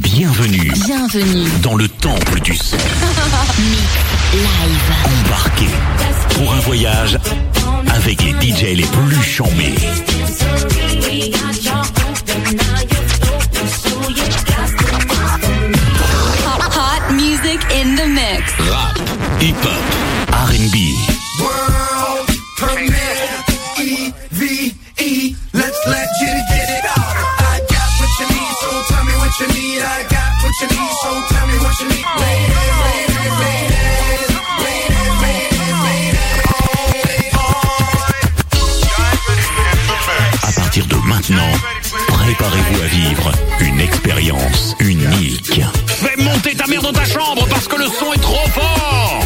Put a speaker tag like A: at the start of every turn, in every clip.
A: Bienvenue. Dans le temple du son.
B: Live.
A: Embarqué pour un voyage avec les DJ les plus chambés.
B: Hot music in the mix.
A: Rap, hip-hop, ta chambre parce que le son est trop fort.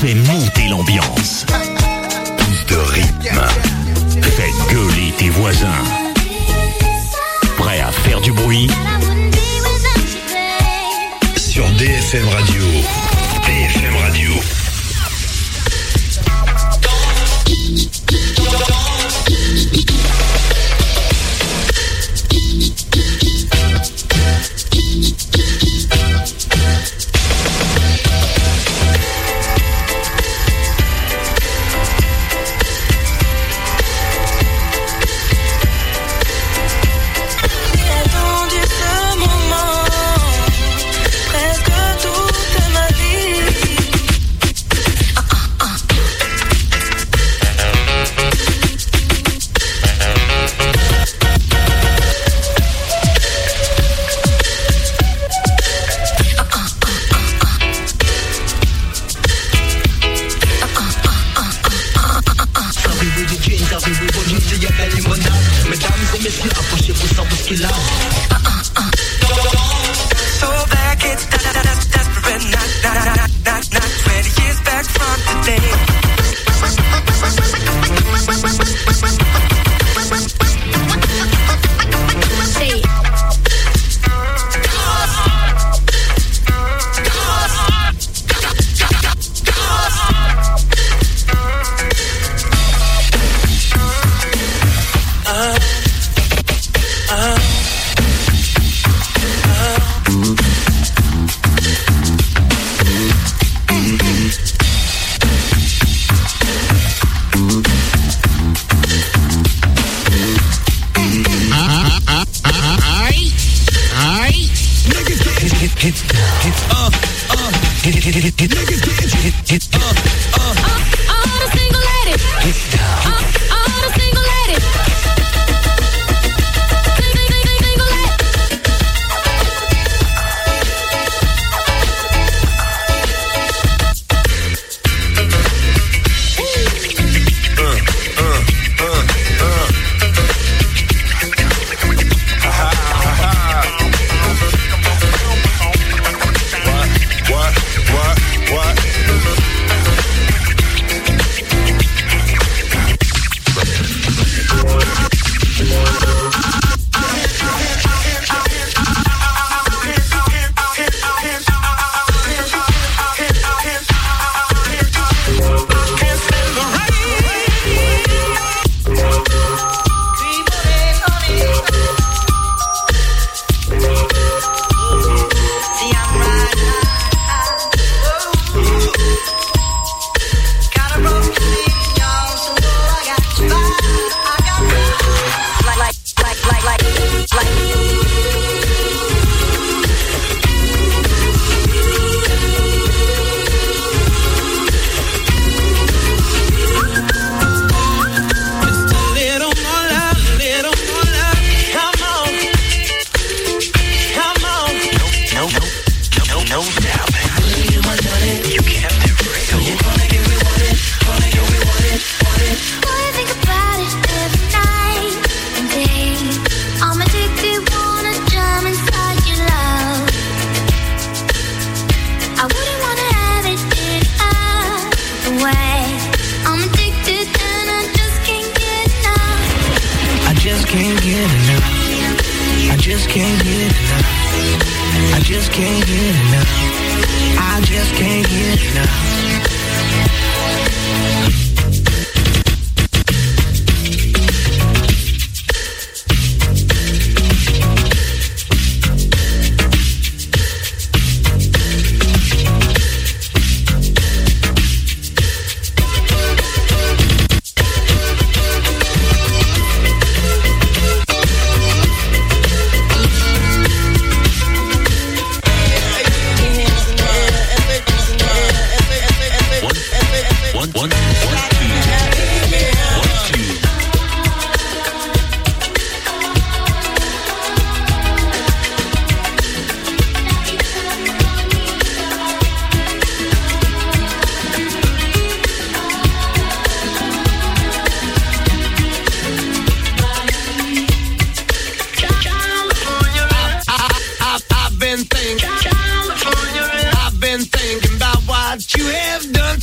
A: Fais monter l'ambiance. Plus de rythme. Fais gueuler tes voisins.
C: Niggas get,
D: get, get,
E: get, get, get, get, get, get, get, get, get,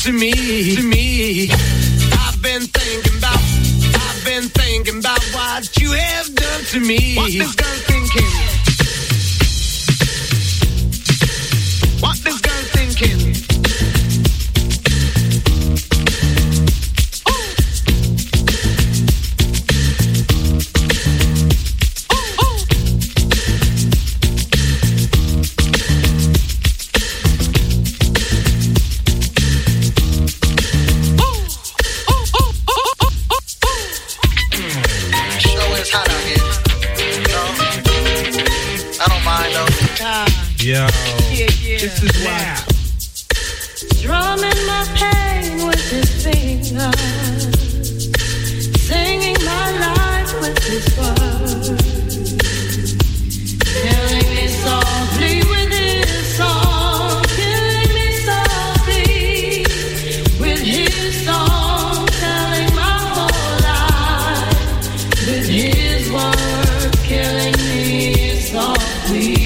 E: to me, to me. I've been thinking about, I've been thinking about what you have done to me. This girl
F: Yo. Yeah,
G: yeah. This is now.
B: Drumming my pain with his fingers. Singing my life with his words. killing me softly with his song. killing me softly with His word killing me softly.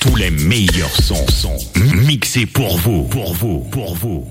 A: Tous les meilleurs sons sont mixés pour vous, pour vous, pour vous.